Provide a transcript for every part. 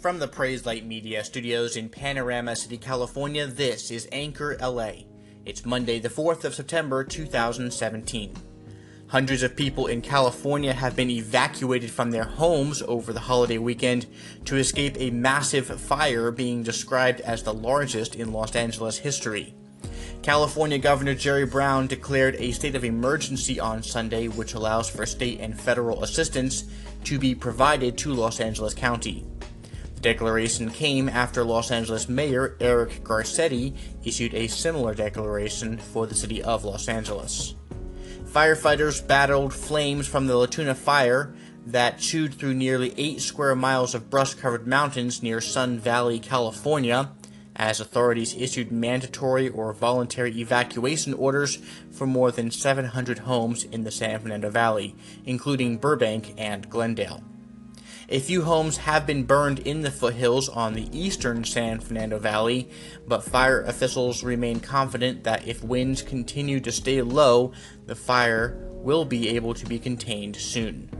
From the Praise Light Media studios in Panorama City, California, this is Anchor LA. It's Monday, the 4th of September, 2017. Hundreds of people in California have been evacuated from their homes over the holiday weekend to escape a massive fire being described as the largest in Los Angeles history. California Governor Jerry Brown declared a state of emergency on Sunday, which allows for state and federal assistance to be provided to Los Angeles County. Declaration came after Los Angeles Mayor Eric Garcetti issued a similar declaration for the city of Los Angeles. Firefighters battled flames from the La Tuna fire that chewed through nearly 8 square miles of brush covered mountains near Sun Valley, California, as authorities issued mandatory or voluntary evacuation orders for more than 700 homes in the San Fernando Valley, including Burbank and Glendale. A few homes have been burned in the foothills on the eastern San Fernando Valley, but fire officials remain confident that if winds continue to stay low, the fire will be able to be contained soon.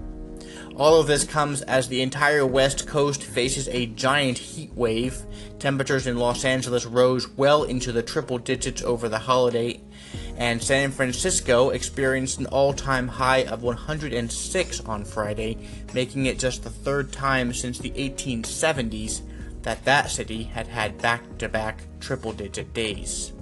All of this comes as the entire West Coast faces a giant heat wave. Temperatures in Los Angeles rose well into the triple digits over the holiday, and San Francisco experienced an all time high of 106 on Friday, making it just the third time since the 1870s that that city had had back to back triple digit days.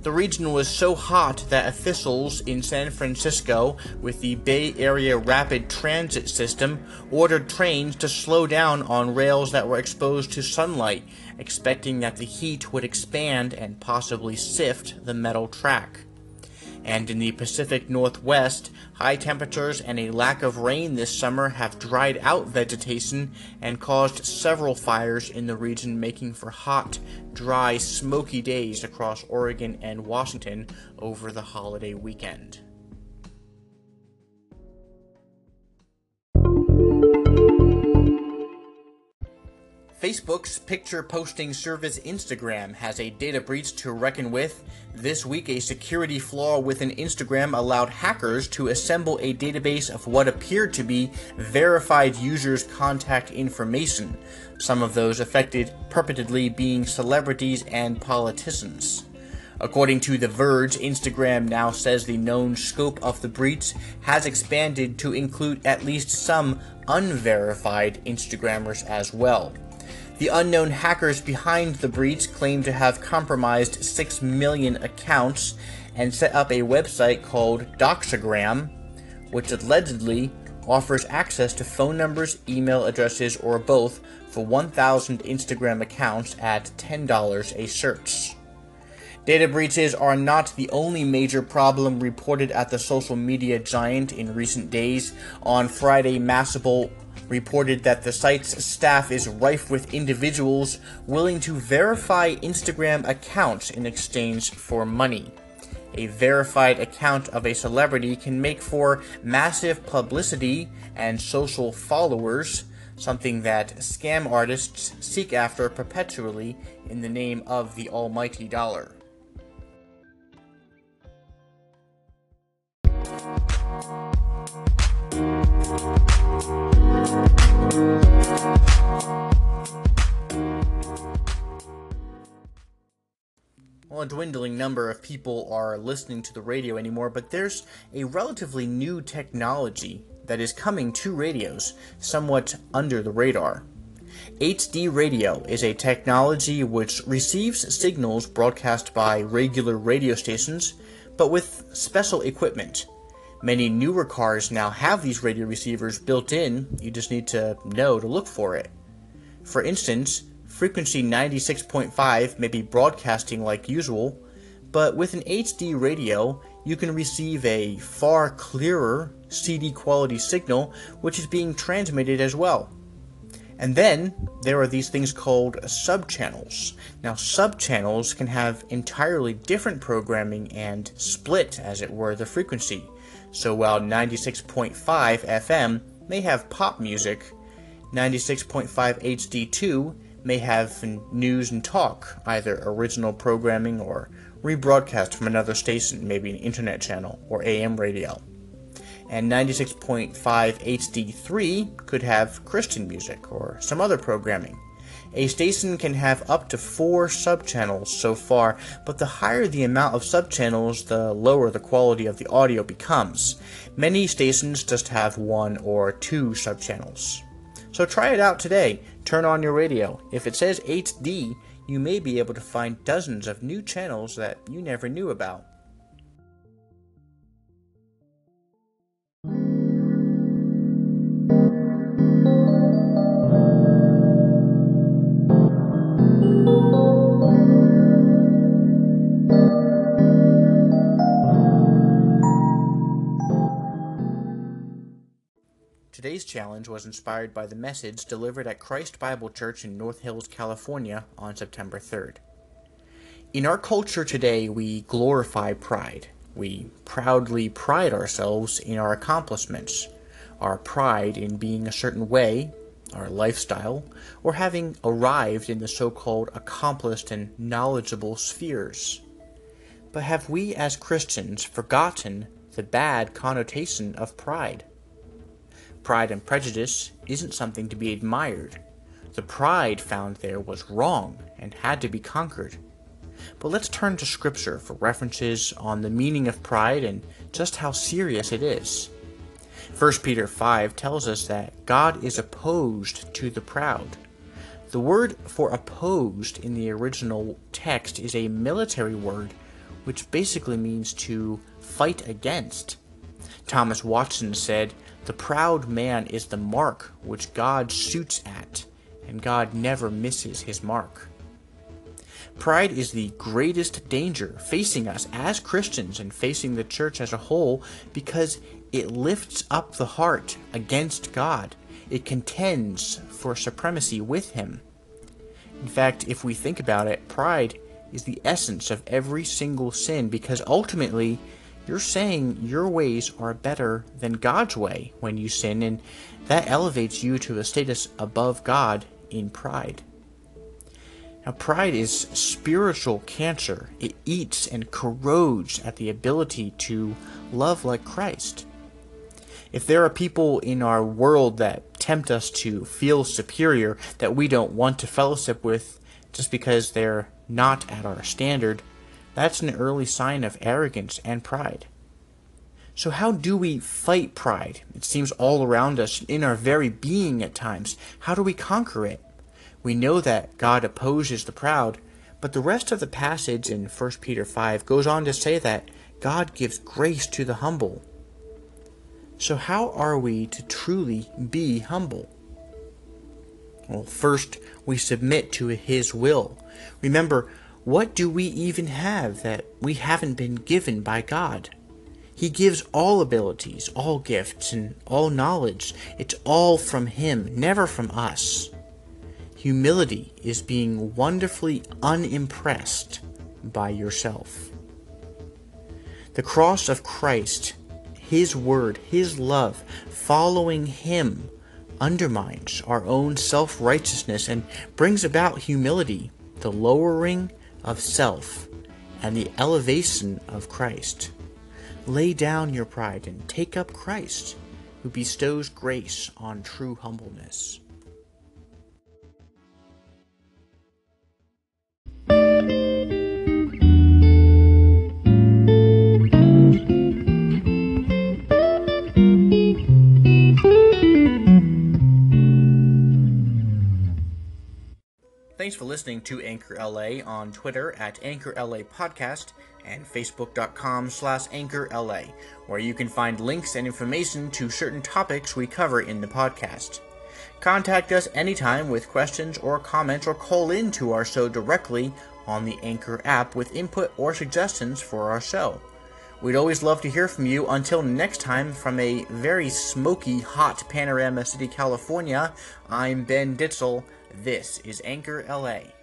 The region was so hot that officials in San Francisco, with the Bay Area Rapid Transit System, ordered trains to slow down on rails that were exposed to sunlight, expecting that the heat would expand and possibly sift the metal track and in the Pacific Northwest, high temperatures and a lack of rain this summer have dried out vegetation and caused several fires in the region, making for hot, dry, smoky days across Oregon and Washington over the holiday weekend. Facebook's picture posting service Instagram has a data breach to reckon with. This week, a security flaw within Instagram allowed hackers to assemble a database of what appeared to be verified users' contact information, some of those affected purportedly being celebrities and politicians. According to The Verge, Instagram now says the known scope of the breach has expanded to include at least some unverified Instagrammers as well. The unknown hackers behind the breach claim to have compromised 6 million accounts and set up a website called Doxagram, which allegedly offers access to phone numbers, email addresses, or both for 1,000 Instagram accounts at $10 a search. Data breaches are not the only major problem reported at the social media giant in recent days. On Friday, Mashable reported that the site's staff is rife with individuals willing to verify Instagram accounts in exchange for money. A verified account of a celebrity can make for massive publicity and social followers, something that scam artists seek after perpetually in the name of the almighty dollar. Well, a dwindling number of people are listening to the radio anymore, but there's a relatively new technology that is coming to radios, somewhat under the radar. HD radio is a technology which receives signals broadcast by regular radio stations, but with special equipment. Many newer cars now have these radio receivers built in, you just need to know to look for it. For instance, frequency 96.5 may be broadcasting like usual, but with an HD radio, you can receive a far clearer CD quality signal which is being transmitted as well. And then there are these things called subchannels. Now, subchannels can have entirely different programming and split, as it were, the frequency. So while 96.5 FM may have pop music, 96.5 HD2 may have news and talk, either original programming or rebroadcast from another station, maybe an internet channel or AM radio. And 96.5 HD3 could have Christian music or some other programming. A station can have up to four subchannels so far, but the higher the amount of subchannels, the lower the quality of the audio becomes. Many stations just have one or two subchannels. So try it out today. Turn on your radio. If it says HD, you may be able to find dozens of new channels that you never knew about. Today's challenge was inspired by the message delivered at Christ Bible Church in North Hills, California on September 3rd. In our culture today, we glorify pride. We proudly pride ourselves in our accomplishments, our pride in being a certain way, our lifestyle, or having arrived in the so called accomplished and knowledgeable spheres. But have we as Christians forgotten the bad connotation of pride? Pride and Prejudice isn't something to be admired. The pride found there was wrong and had to be conquered. But let's turn to Scripture for references on the meaning of pride and just how serious it is. 1 Peter 5 tells us that God is opposed to the proud. The word for opposed in the original text is a military word which basically means to fight against. Thomas Watson said, the proud man is the mark which God shoots at, and God never misses his mark. Pride is the greatest danger facing us as Christians and facing the church as a whole because it lifts up the heart against God. It contends for supremacy with Him. In fact, if we think about it, pride is the essence of every single sin because ultimately you're saying your ways are better than God's way when you sin, and that elevates you to a status above God in pride. Now, pride is spiritual cancer. It eats and corrodes at the ability to love like Christ. If there are people in our world that tempt us to feel superior that we don't want to fellowship with just because they're not at our standard, that's an early sign of arrogance and pride. So, how do we fight pride? It seems all around us, in our very being at times. How do we conquer it? We know that God opposes the proud, but the rest of the passage in 1 Peter 5 goes on to say that God gives grace to the humble. So, how are we to truly be humble? Well, first, we submit to His will. Remember, what do we even have that we haven't been given by God? He gives all abilities, all gifts, and all knowledge. It's all from Him, never from us. Humility is being wonderfully unimpressed by yourself. The cross of Christ, His Word, His love, following Him, undermines our own self righteousness and brings about humility, the lowering of self, and the elevation of Christ. Lay down your pride and take up Christ, who bestows grace on true humbleness. Thanks for listening to Anchor LA on Twitter at Anchor LA Podcast and Facebook.com slash Anchor LA, where you can find links and information to certain topics we cover in the podcast. Contact us anytime with questions or comments or call in to our show directly on the Anchor app with input or suggestions for our show. We'd always love to hear from you. Until next time, from a very smoky, hot Panorama City, California, I'm Ben Ditzel. This is Anchor LA.